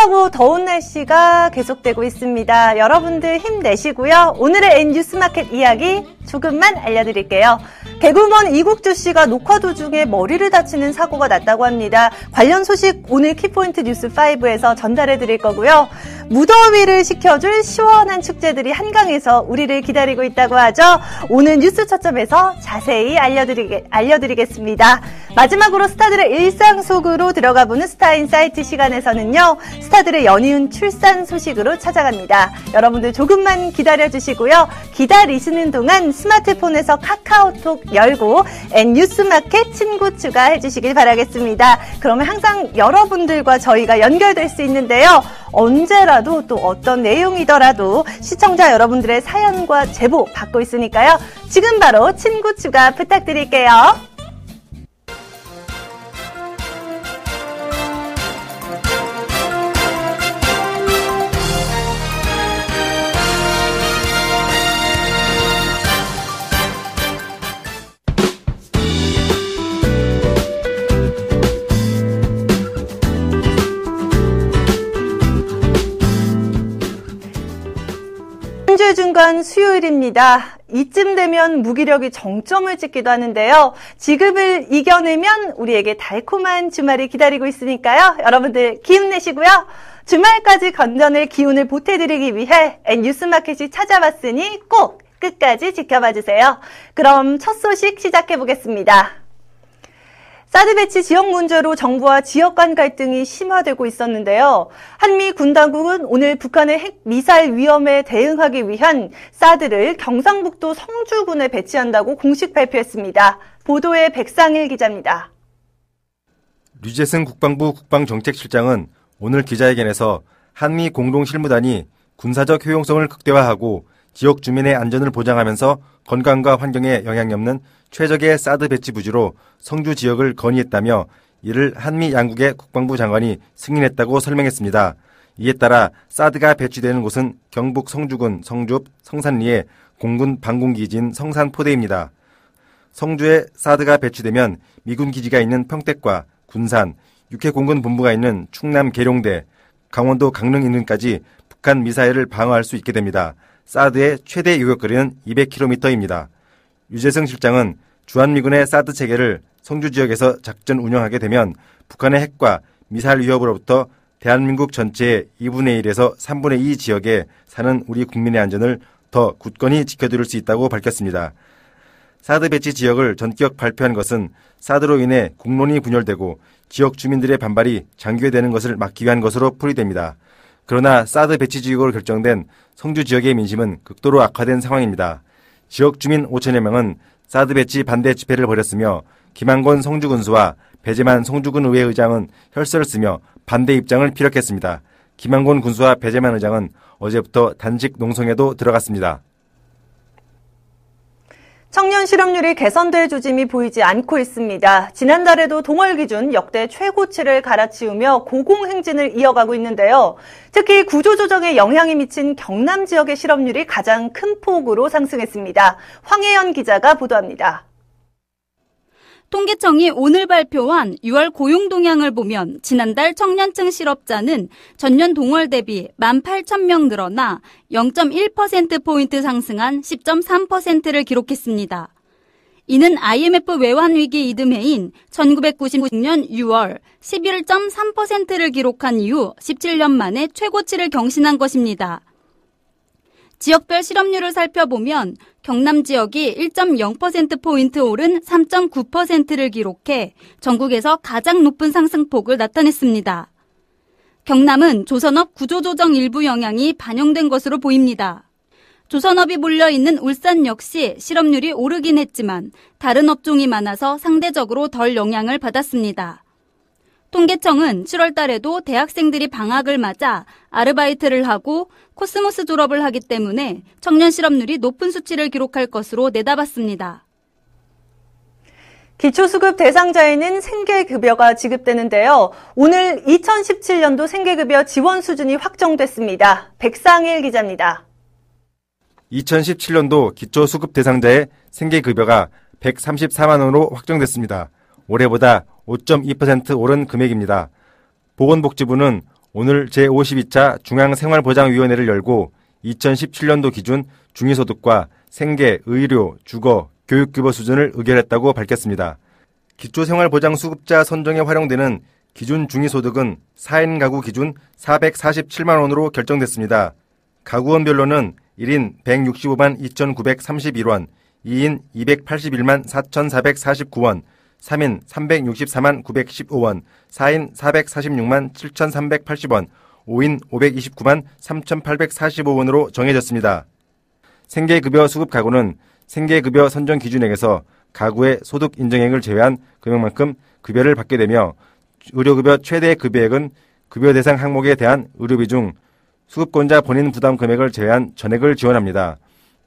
습하고 더운 날씨가 계속되고 있습니다. 여러분들 힘내시고요. 오늘의 N뉴스마켓 이야기 조금만 알려드릴게요. 개그우먼 이국주 씨가 녹화 도중에 머리를 다치는 사고가 났다고 합니다. 관련 소식 오늘 키포인트 뉴스 5에서 전달해 드릴 거고요. 무더위를 식혀줄 시원한 축제들이 한강에서 우리를 기다리고 있다고 하죠. 오늘 뉴스 초점에서 자세히 알려드리게, 알려드리겠습니다. 마지막으로 스타들의 일상 속으로 들어가 보는 스타인 사이트 시간에서는요. 스타들의 연이은 출산 소식으로 찾아갑니다. 여러분들 조금만 기다려 주시고요. 기다리시는 동안 스마트폰에서 카카오톡 열고 N뉴스마켓 친구 추가해 주시길 바라겠습니다. 그러면 항상 여러분들과 저희가 연결될 수 있는데요. 언제라도 또 어떤 내용이더라도 시청자 여러분들의 사연과 제보 받고 있으니까요. 지금 바로 친구 추가 부탁드릴게요. 중간 수요일입니다. 이쯤 되면 무기력이 정점을 찍기도 하는데요. 지금을 이겨내면 우리에게 달콤한 주말이 기다리고 있으니까요. 여러분들 힘내시고요. 주말까지 건전을 기운을 보태드리기 위해 뉴스마켓이 찾아왔으니 꼭 끝까지 지켜봐 주세요. 그럼 첫 소식 시작해 보겠습니다. 사드 배치 지역 문제로 정부와 지역 간 갈등이 심화되고 있었는데요. 한미 군 당국은 오늘 북한의 핵 미사일 위험에 대응하기 위한 사드를 경상북도 성주군에 배치한다고 공식 발표했습니다. 보도에 백상일 기자입니다. 류재승 국방부 국방정책실장은 오늘 기자회견에서 한미 공동실무단이 군사적 효용성을 극대화하고 지역 주민의 안전을 보장하면서 건강과 환경에 영향이 없는 최적의 사드 배치 부지로 성주 지역을 건의했다며 이를 한미 양국의 국방부 장관이 승인했다고 설명했습니다. 이에 따라 사드가 배치되는 곳은 경북 성주군 성줍 성산리의 공군 방공기지인 성산포대입니다. 성주에 사드가 배치되면 미군 기지가 있는 평택과 군산, 육해공군 본부가 있는 충남 계룡대, 강원도 강릉 인근까지 북한 미사일을 방어할 수 있게 됩니다. 사드의 최대 요격거리는 200km입니다. 유재승 실장은 주한미군의 사드 체계를 성주 지역에서 작전 운영하게 되면 북한의 핵과 미사일 위협으로부터 대한민국 전체의 2분의 1에서 3분의 2 지역에 사는 우리 국민의 안전을 더 굳건히 지켜드릴 수 있다고 밝혔습니다. 사드 배치 지역을 전격 발표한 것은 사드로 인해 국론이 분열되고 지역 주민들의 반발이 장기화되는 것을 막기 위한 것으로 풀이됩니다. 그러나 사드 배치 지역으로 결정된 성주 지역의 민심은 극도로 악화된 상황입니다. 지역 주민 5천여 명은 사드 배치 반대 집회를 벌였으며 김한권 성주군수와 배재만 성주군 의회 의장은 혈서를 쓰며 반대 입장을 피력했습니다. 김한권 군수와 배재만 의장은 어제부터 단식 농성에도 들어갔습니다. 청년 실업률이 개선될 조짐이 보이지 않고 있습니다. 지난달에도 동월 기준 역대 최고치를 갈아치우며 고공행진을 이어가고 있는데요. 특히 구조조정에 영향이 미친 경남 지역의 실업률이 가장 큰 폭으로 상승했습니다. 황혜연 기자가 보도합니다. 통계청이 오늘 발표한 6월 고용 동향을 보면 지난달 청년층 실업자는 전년 동월 대비 18,000명 늘어나 0.1%포인트 상승한 10.3%를 기록했습니다. 이는 IMF 외환 위기 이듬해인 1996년 6월 11.3%를 기록한 이후 17년 만에 최고치를 경신한 것입니다. 지역별 실업률을 살펴보면 경남 지역이 1.0%포인트 오른 3.9%를 기록해 전국에서 가장 높은 상승폭을 나타냈습니다. 경남은 조선업 구조조정 일부 영향이 반영된 것으로 보입니다. 조선업이 몰려있는 울산 역시 실업률이 오르긴 했지만 다른 업종이 많아서 상대적으로 덜 영향을 받았습니다. 통계청은 7월 달에도 대학생들이 방학을 맞아 아르바이트를 하고 코스모스 졸업을 하기 때문에 청년 실업률이 높은 수치를 기록할 것으로 내다봤습니다. 기초수급 대상자에는 생계급여가 지급되는데요. 오늘 2017년도 생계급여 지원 수준이 확정됐습니다. 백상일 기자입니다. 2017년도 기초수급 대상자의 생계급여가 134만 원으로 확정됐습니다. 올해보다 5.2% 오른 금액입니다. 보건복지부는 오늘 제52차 중앙생활보장위원회를 열고 2017년도 기준 중위소득과 생계, 의료, 주거, 교육규모 수준을 의결했다고 밝혔습니다. 기초생활보장수급자 선정에 활용되는 기준 중위소득은 4인 가구 기준 447만 원으로 결정됐습니다. 가구원별로는 1인 165만 2,931원, 2인 281만 4,449원, 3인 364만 915원, 4인 446만 7,380원, 5인 529만 3,845원으로 정해졌습니다. 생계급여 수급 가구는 생계급여 선정 기준액에서 가구의 소득 인정액을 제외한 금액만큼 급여를 받게 되며 의료급여 최대 급여액은 급여 대상 항목에 대한 의료비 중 수급권자 본인 부담 금액을 제외한 전액을 지원합니다.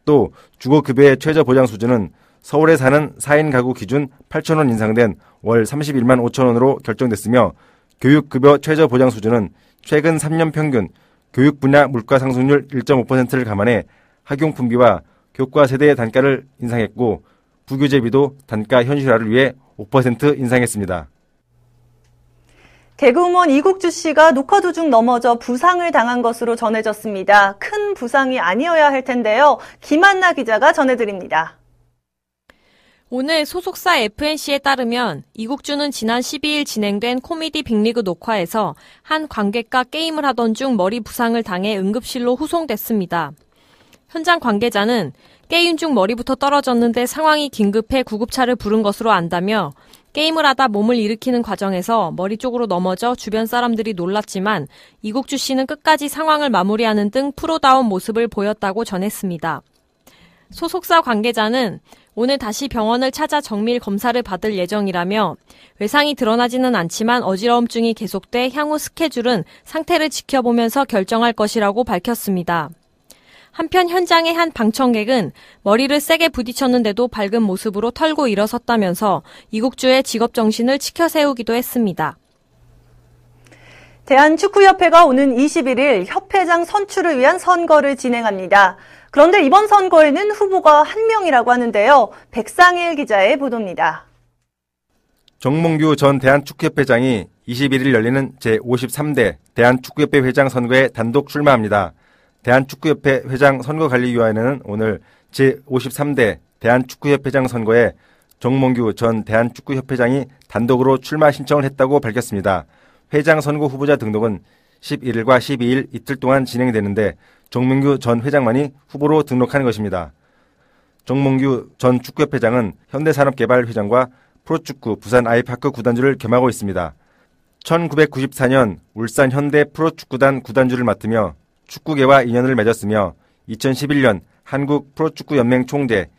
또 주거급여의 최저 보장 수준은 서울에 사는 4인 가구 기준 8천원 인상된 월 31만 5천원으로 결정됐으며 교육급여 최저 보장 수준은 최근 3년 평균 교육 분야 물가 상승률 1.5%를 감안해 학용품비와 교과 세대의 단가를 인상했고 부교재비도 단가 현실화를 위해 5% 인상했습니다. 개그우먼 이국주 씨가 녹화 도중 넘어져 부상을 당한 것으로 전해졌습니다. 큰 부상이 아니어야 할 텐데요. 김한나 기자가 전해드립니다. 오늘 소속사 FNC에 따르면 이국주는 지난 12일 진행된 코미디 빅리그 녹화에서 한 관객과 게임을 하던 중 머리 부상을 당해 응급실로 후송됐습니다. 현장 관계자는 게임 중 머리부터 떨어졌는데 상황이 긴급해 구급차를 부른 것으로 안다며 게임을 하다 몸을 일으키는 과정에서 머리 쪽으로 넘어져 주변 사람들이 놀랐지만 이국주 씨는 끝까지 상황을 마무리하는 등 프로다운 모습을 보였다고 전했습니다. 소속사 관계자는 오늘 다시 병원을 찾아 정밀 검사를 받을 예정이라며 외상이 드러나지는 않지만 어지러움증이 계속돼 향후 스케줄은 상태를 지켜보면서 결정할 것이라고 밝혔습니다. 한편 현장의 한 방청객은 머리를 세게 부딪혔는데도 밝은 모습으로 털고 일어섰다면서 이국주의 직업 정신을 치켜 세우기도 했습니다. 대한축구협회가 오는 21일 협회장 선출을 위한 선거를 진행합니다. 그런데 이번 선거에는 후보가 한 명이라고 하는데요. 백상일 기자의 보도입니다. 정몽규 전 대한축구협회장이 21일 열리는 제53대 대한축구협회 회장 선거에 단독 출마합니다. 대한축구협회 회장 선거관리위원회는 오늘 제53대 대한축구협회장 선거에 정몽규 전 대한축구협회장이 단독으로 출마 신청을 했다고 밝혔습니다. 회장 선거 후보자 등록은 11일과 12일 이틀 동안 진행되는데 정몽규 전 회장만이 후보로 등록하는 것입니다. 정몽규 전 축구협회장은 현대산업개발 회장과 프로축구 부산 아이파크 구단주를 겸하고 있습니다. 1994년 울산 현대 프로축구단 구단주를 맡으며 축구계와 인연을 맺었으며 2011년 한국 프로축구연맹 총재,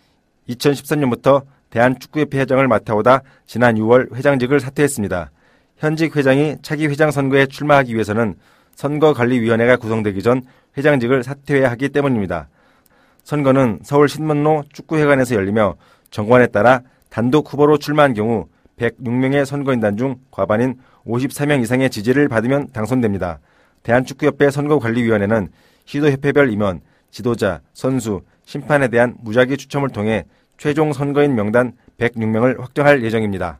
2013년부터 대한축구협회 회장을 맡아오다 지난 6월 회장직을 사퇴했습니다. 현직 회장이 차기 회장 선거에 출마하기 위해서는 선거관리위원회가 구성되기 전 회장직을 사퇴해야 하기 때문입니다. 선거는 서울 신문로 축구회관에서 열리며 정관에 따라 단독 후보로 출마한 경우 106명의 선거인단 중 과반인 54명 이상의 지지를 받으면 당선됩니다. 대한축구협회 선거관리위원회는 시도협회별 임원, 지도자, 선수, 심판에 대한 무작위 추첨을 통해 최종 선거인 명단 106명을 확정할 예정입니다.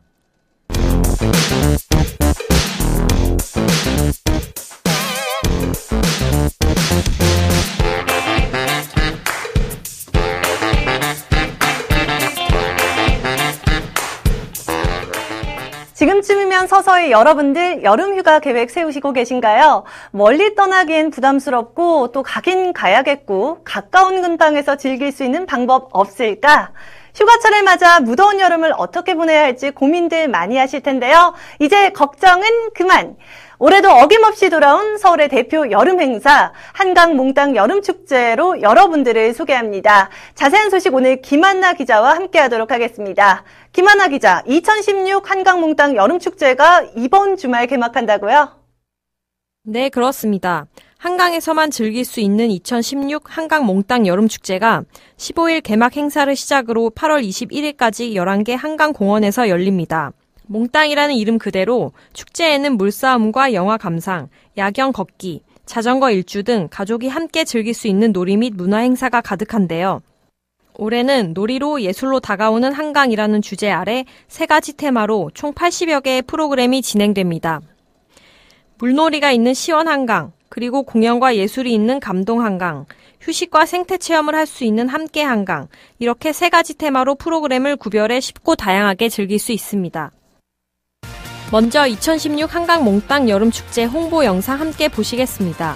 지금쯤이면 서서히 여러분들 여름 휴가 계획 세우시고 계신가요? 멀리 떠나기엔 부담스럽고 또 가긴 가야겠고 가까운 근방에서 즐길 수 있는 방법 없을까? 휴가철을 맞아 무더운 여름을 어떻게 보내야 할지 고민들 많이 하실 텐데요. 이제 걱정은 그만. 올해도 어김없이 돌아온 서울의 대표 여름 행사 한강 몽땅 여름 축제로 여러분들을 소개합니다. 자세한 소식 오늘 김한나 기자와 함께 하도록 하겠습니다. 김한나 기자, 2016 한강 몽땅 여름 축제가 이번 주말 개막한다고요? 네, 그렇습니다. 한강에서만 즐길 수 있는 2016 한강 몽땅 여름축제가 15일 개막 행사를 시작으로 8월 21일까지 11개 한강공원에서 열립니다. 몽땅이라는 이름 그대로 축제에는 물싸움과 영화 감상, 야경 걷기, 자전거 일주 등 가족이 함께 즐길 수 있는 놀이 및 문화 행사가 가득한데요. 올해는 놀이로 예술로 다가오는 한강이라는 주제 아래 세 가지 테마로 총 80여 개의 프로그램이 진행됩니다. 물놀이가 있는 시원 한강, 그리고 공연과 예술이 있는 감동 한강, 휴식과 생태 체험을 할 수 있는 함께 한강, 이렇게 세 가지 테마로 프로그램을 구별해 쉽고 다양하게 즐길 수 있습니다. 먼저 2016 한강 몽땅 여름축제 홍보 영상 함께 보시겠습니다.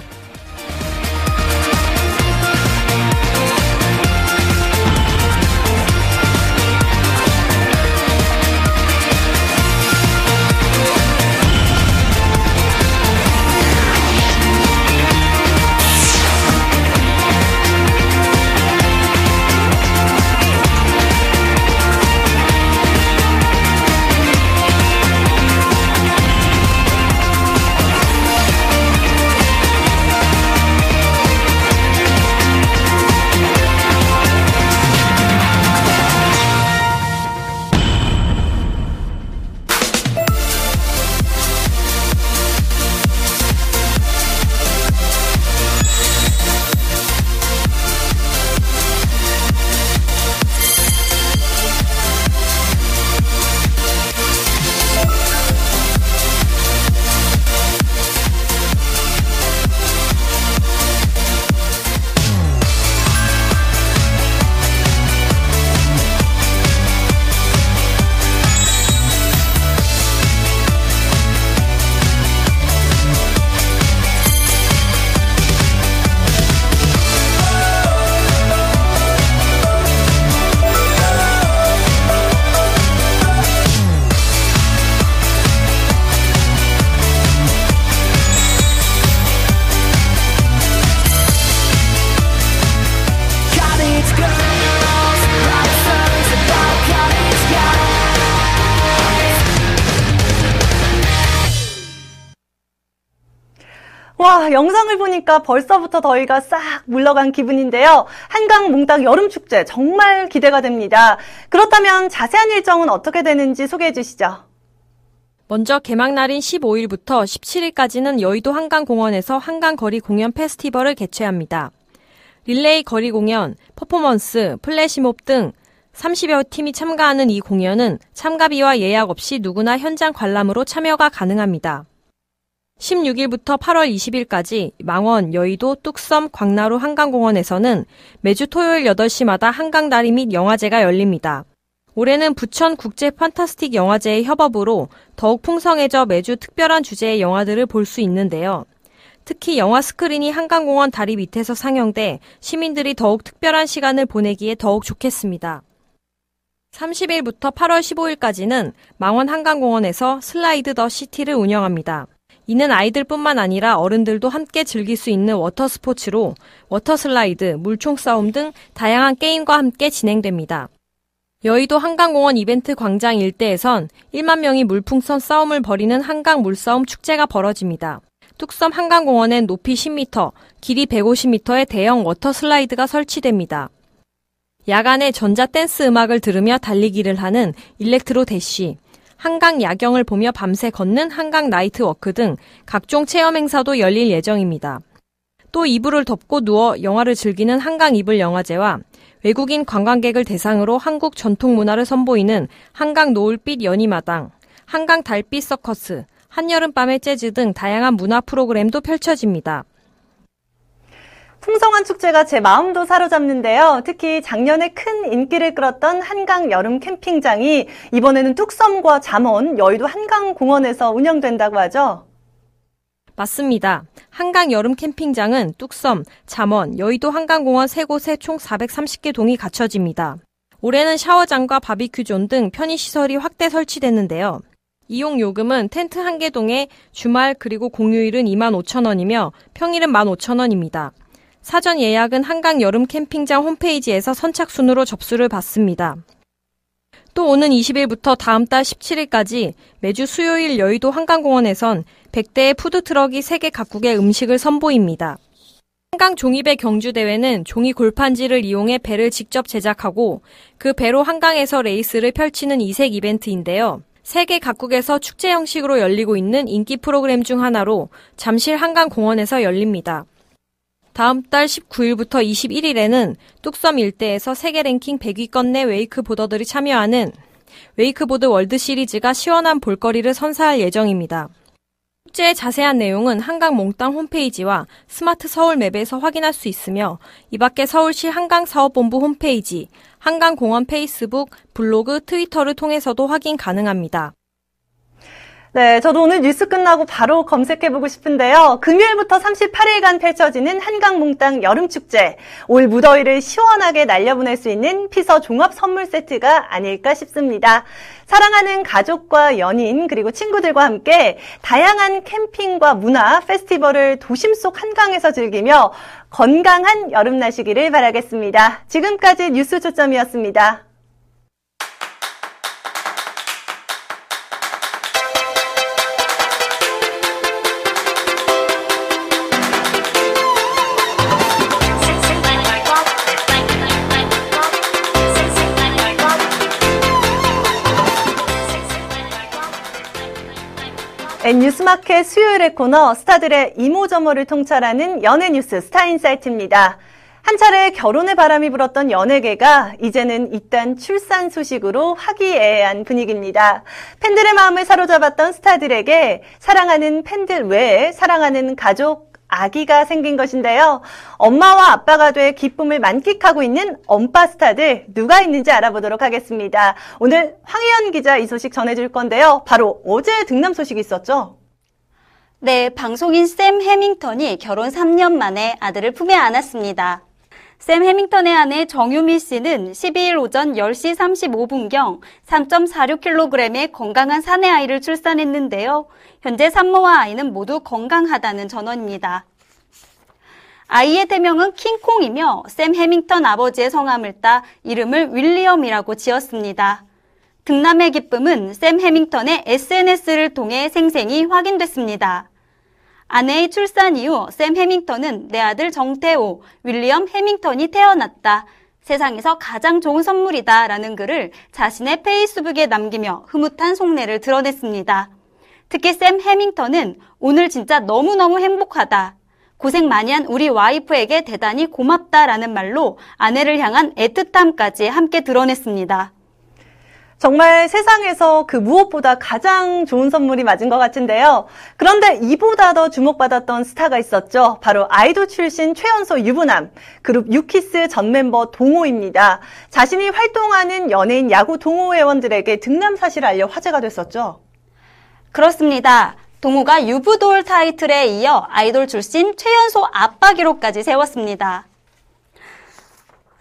와, 영상을 보니까 벌써부터 더위가 싹 물러간 기분인데요. 한강 몽땅 여름축제 정말 기대가 됩니다. 그렇다면 자세한 일정은 어떻게 되는지 소개해 주시죠. 먼저 개막 날인 15일부터 17일까지는 여의도 한강공원에서 한강거리 공연 페스티벌을 개최합니다. 릴레이 거리 공연, 퍼포먼스, 플래시몹 등 30여 팀이 참가하는 이 공연은 참가비와 예약 없이 누구나 현장 관람으로 참여가 가능합니다. 16일부터 8월 20일까지 망원, 여의도, 뚝섬, 광나루 한강공원에서는 매주 토요일 8시마다 한강다리 밑 영화제가 열립니다. 올해는 부천 국제 판타스틱 영화제와의 협업으로 더욱 풍성해져 매주 특별한 주제의 영화들을 볼 수 있는데요. 특히 영화 스크린이 한강공원 다리 밑에서 상영돼 시민들이 더욱 특별한 시간을 보내기에 더욱 좋겠습니다. 30일부터 8월 15일까지는 망원 한강공원에서 슬라이드 더 시티를 운영합니다. 이는 아이들뿐만 아니라 어른들도 함께 즐길 수 있는 워터 스포츠로 워터 슬라이드, 물총 싸움 등 다양한 게임과 함께 진행됩니다. 여의도 한강공원 이벤트 광장 일대에선 1만 명이 물풍선 싸움을 벌이는 한강 물싸움 축제가 벌어집니다. 뚝섬 한강공원엔 높이 10m, 길이 150m의 대형 워터 슬라이드가 설치됩니다. 야간에 전자 댄스 음악을 들으며 달리기를 하는 일렉트로 대시, 한강 야경을 보며 밤새 걷는 한강 나이트 워크 등 각종 체험 행사도 열릴 예정입니다. 또 이불을 덮고 누워 영화를 즐기는 한강 이불 영화제와 외국인 관광객을 대상으로 한국 전통 문화를 선보이는 한강 노을빛 연희마당, 한강 달빛 서커스, 한여름밤의 재즈 등 다양한 문화 프로그램도 펼쳐집니다. 풍성한 축제가 제 마음도 사로잡는데요. 특히 작년에 큰 인기를 끌었던 한강 여름 캠핑장이 이번에는 뚝섬과 잠원, 여의도 한강공원에서 운영된다고 하죠. 맞습니다. 한강 여름 캠핑장은 뚝섬, 잠원, 여의도 한강공원 세 곳에 총 430개 동이 갖춰집니다. 올해는 샤워장과 바비큐 존 등 편의시설이 확대 설치됐는데요. 이용 요금은 텐트 한 개 동에 주말 그리고 공휴일은 2만 5천 원이며 평일은 1만 5천 원입니다. 사전 예약은 한강 여름 캠핑장 홈페이지에서 선착순으로 접수를 받습니다. 또 오는 20일부터 다음 달 17일까지 매주 수요일 여의도 한강공원에선 100대의 푸드트럭이 세계 각국의 음식을 선보입니다. 한강 종이배 경주대회는 종이 골판지를 이용해 배를 직접 제작하고 그 배로 한강에서 레이스를 펼치는 이색 이벤트인데요. 세계 각국에서 축제 형식으로 열리고 있는 인기 프로그램 중 하나로 잠실 한강공원에서 열립니다. 다음 달 19일부터 21일에는 뚝섬 일대에서 세계 랭킹 100위권 내 웨이크보더들이 참여하는 웨이크보드 월드 시리즈가 시원한 볼거리를 선사할 예정입니다. 축제의 자세한 내용은 한강 몽땅 홈페이지와 스마트 서울 맵에서 확인할 수 있으며 이 밖에 서울시 한강사업본부 홈페이지, 한강공원 페이스북, 블로그, 트위터를 통해서도 확인 가능합니다. 네, 저도 오늘 뉴스 끝나고 바로 검색해보고 싶은데요. 금요일부터 38일간 펼쳐지는 한강몽땅 여름축제. 올 무더위를 시원하게 날려보낼 수 있는 피서 종합 선물 세트가 아닐까 싶습니다. 사랑하는 가족과 연인, 그리고 친구들과 함께 다양한 캠핑과 문화, 페스티벌을 도심 속 한강에서 즐기며 건강한 여름 나시기를 바라겠습니다. 지금까지 뉴스 초점이었습니다. 뉴스마켓 수요일의 코너 스타들의 이모저모를 통찰하는 연예뉴스 스타인사이트입니다. 한 차례 결혼의 바람이 불었던 연예계가 이제는 잇단 출산 소식으로 화기애애한 분위기입니다. 팬들의 마음을 사로잡았던 스타들에게 사랑하는 팬들 외에 사랑하는 가족, 아기가 생긴 것인데요. 엄마와 아빠가 돼 기쁨을 만끽하고 있는 엄빠 스타들 누가 있는지 알아보도록 하겠습니다. 오늘 황희연 기자 이 소식 전해줄 건데요. 바로 어제 득남 소식이 있었죠. 네, 방송인 샘 해밍턴이 결혼 3년 만에 아들을 품에 안았습니다. 샘 해밍턴의 아내 정유미 씨는 12일 오전 10시 35분경 3.46kg의 건강한 사내 아이를 출산했는데요. 현재 산모와 아이는 모두 건강하다는 전원입니다. 아이의 대명은 킹콩이며 샘 해밍턴 아버지의 성함을 따 이름을 윌리엄이라고 지었습니다. 등남의 기쁨은 샘 해밍턴의 SNS를 통해 생생히 확인됐습니다. 아내의 출산 이후 샘 해밍턴은 내 아들 정태호, 윌리엄 해밍턴이 태어났다. 세상에서 가장 좋은 선물이다. 라는 글을 자신의 페이스북에 남기며 흐뭇한 속내를 드러냈습니다. 특히 샘 해밍턴은 오늘 진짜 너무너무 행복하다. 고생 많이 한 우리 와이프에게 대단히 고맙다라는 말로 아내를 향한 애틋함까지 함께 드러냈습니다. 정말 세상에서 그 무엇보다 가장 좋은 선물이 맞은 것 같은데요. 그런데 이보다 더 주목받았던 스타가 있었죠. 바로 아이돌 출신 최연소 유부남, 그룹 유키스 전 멤버 동호입니다. 자신이 활동하는 연예인 야구 동호 회원들에게 등남 사실을 알려 화제가 됐었죠. 그렇습니다. 동호가 유부돌 타이틀에 이어 아이돌 출신 최연소 아빠 기록까지 세웠습니다.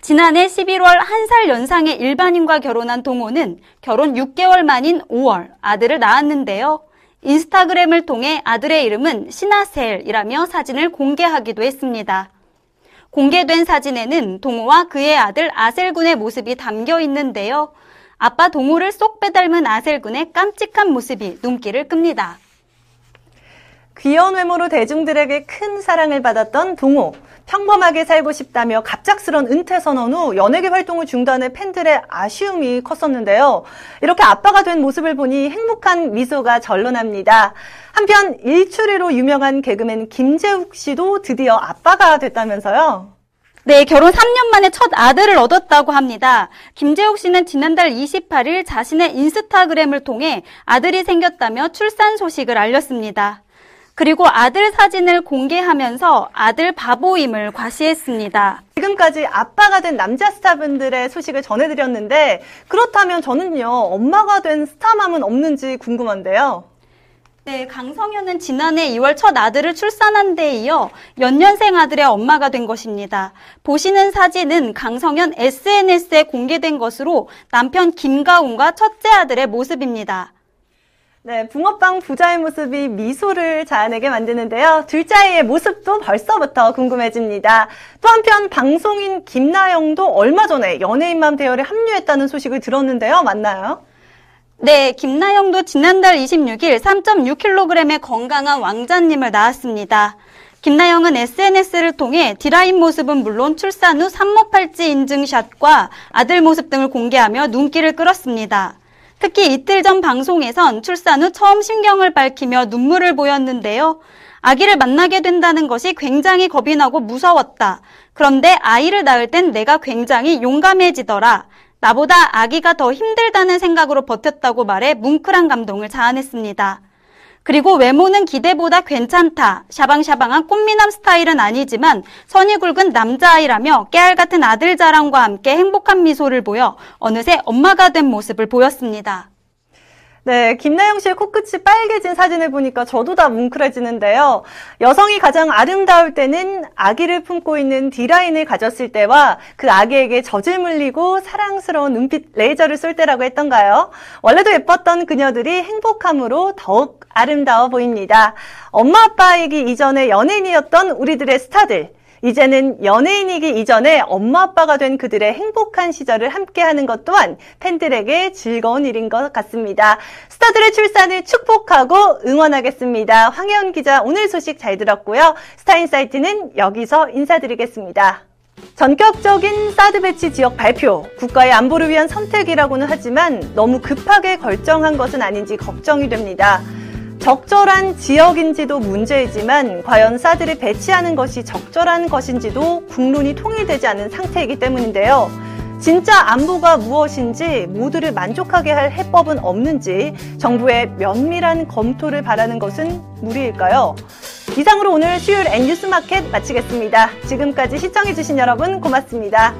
지난해 11월 한 살 연상의 일반인과 결혼한 동호는 결혼 6개월 만인 5월 아들을 낳았는데요. 인스타그램을 통해 아들의 이름은 신하셀이라며 사진을 공개하기도 했습니다. 공개된 사진에는 동호와 그의 아들 아셀군의 모습이 담겨 있는데요. 아빠 동호를 쏙 빼닮은 아셀군의 깜찍한 모습이 눈길을 끕니다. 귀여운 외모로 대중들에게 큰 사랑을 받았던 동호. 평범하게 살고 싶다며 갑작스런 은퇴 선언 후 연예계 활동을 중단해 팬들의 아쉬움이 컸었는데요. 이렇게 아빠가 된 모습을 보니 행복한 미소가 절로 납니다. 한편 일출이로 유명한 개그맨 김재욱 씨도 드디어 아빠가 됐다면서요. 네, 결혼 3년 만에 첫 아들을 얻었다고 합니다. 김재욱 씨는 지난달 28일 자신의 인스타그램을 통해 아들이 생겼다며 출산 소식을 알렸습니다. 그리고 아들 사진을 공개하면서 아들 바보임을 과시했습니다. 지금까지 아빠가 된 남자 스타분들의 소식을 전해드렸는데 그렇다면 저는요 엄마가 된 스타맘은 없는지 궁금한데요. 네, 강성현은 지난해 2월 첫 아들을 출산한 데 이어 연년생 아들의 엄마가 된 것입니다. 보시는 사진은 강성현 SNS에 공개된 것으로 남편 김가훈과 첫째 아들의 모습입니다. 네, 붕어빵 부자의 모습이 미소를 자아내게 만드는데요. 둘째 아이의 모습도 벌써부터 궁금해집니다. 또 한편 방송인 김나영도 얼마 전에 연예인맘 대열에 합류했다는 소식을 들었는데요. 맞나요? 네, 김나영도 지난달 26일 3.6kg의 건강한 왕자님을 낳았습니다. 김나영은 SNS를 통해 디라인 모습은 물론 출산 후 산모 팔찌 인증샷과 아들 모습 등을 공개하며 눈길을 끌었습니다. 특히 이틀 전 방송에선 출산 후 처음 신경을 밝히며 눈물을 보였는데요. 아기를 만나게 된다는 것이 굉장히 겁이 나고 무서웠다. 그런데 아이를 낳을 땐 내가 굉장히 용감해지더라. 나보다 아기가 더 힘들다는 생각으로 버텼다고 말해 뭉클한 감동을 자아냈습니다. 그리고 외모는 기대보다 괜찮다. 샤방샤방한 꽃미남 스타일은 아니지만 선이 굵은 남자아이라며 깨알 같은 아들 자랑과 함께 행복한 미소를 보여 어느새 엄마가 된 모습을 보였습니다. 네, 김나영 씨의 코끝이 빨개진 사진을 보니까 저도 다 뭉클해지는데요. 여성이 가장 아름다울 때는 아기를 품고 있는 D라인을 가졌을 때와 그 아기에게 젖을 물리고 사랑스러운 눈빛 레이저를 쏠 때라고 했던가요? 원래도 예뻤던 그녀들이 행복함으로 더욱 아름다워 보입니다. 엄마 아빠이기 이전에 연예인이었던 우리들의 스타들. 이제는 연예인이기 이전에 엄마 아빠가 된 그들의 행복한 시절을 함께하는 것 또한 팬들에게 즐거운 일인 것 같습니다. 스타들의 출산을 축복하고 응원하겠습니다. 황혜원 기자 오늘 소식 잘 들었고요. 스타인사이트는 여기서 인사드리겠습니다. 전격적인 사드 배치 지역 발표, 국가의 안보를 위한 선택이라고는 하지만 너무 급하게 결정한 것은 아닌지 걱정이 됩니다. 적절한 지역인지도 문제이지만 과연 사드를 배치하는 것이 적절한 것인지도 국론이 통일되지 않은 상태이기 때문인데요. 진짜 안보가 무엇인지 모두를 만족하게 할 해법은 없는지 정부의 면밀한 검토를 바라는 것은 무리일까요? 이상으로 오늘 수요일 N뉴스마켓 마치겠습니다. 지금까지 시청해주신 여러분 고맙습니다.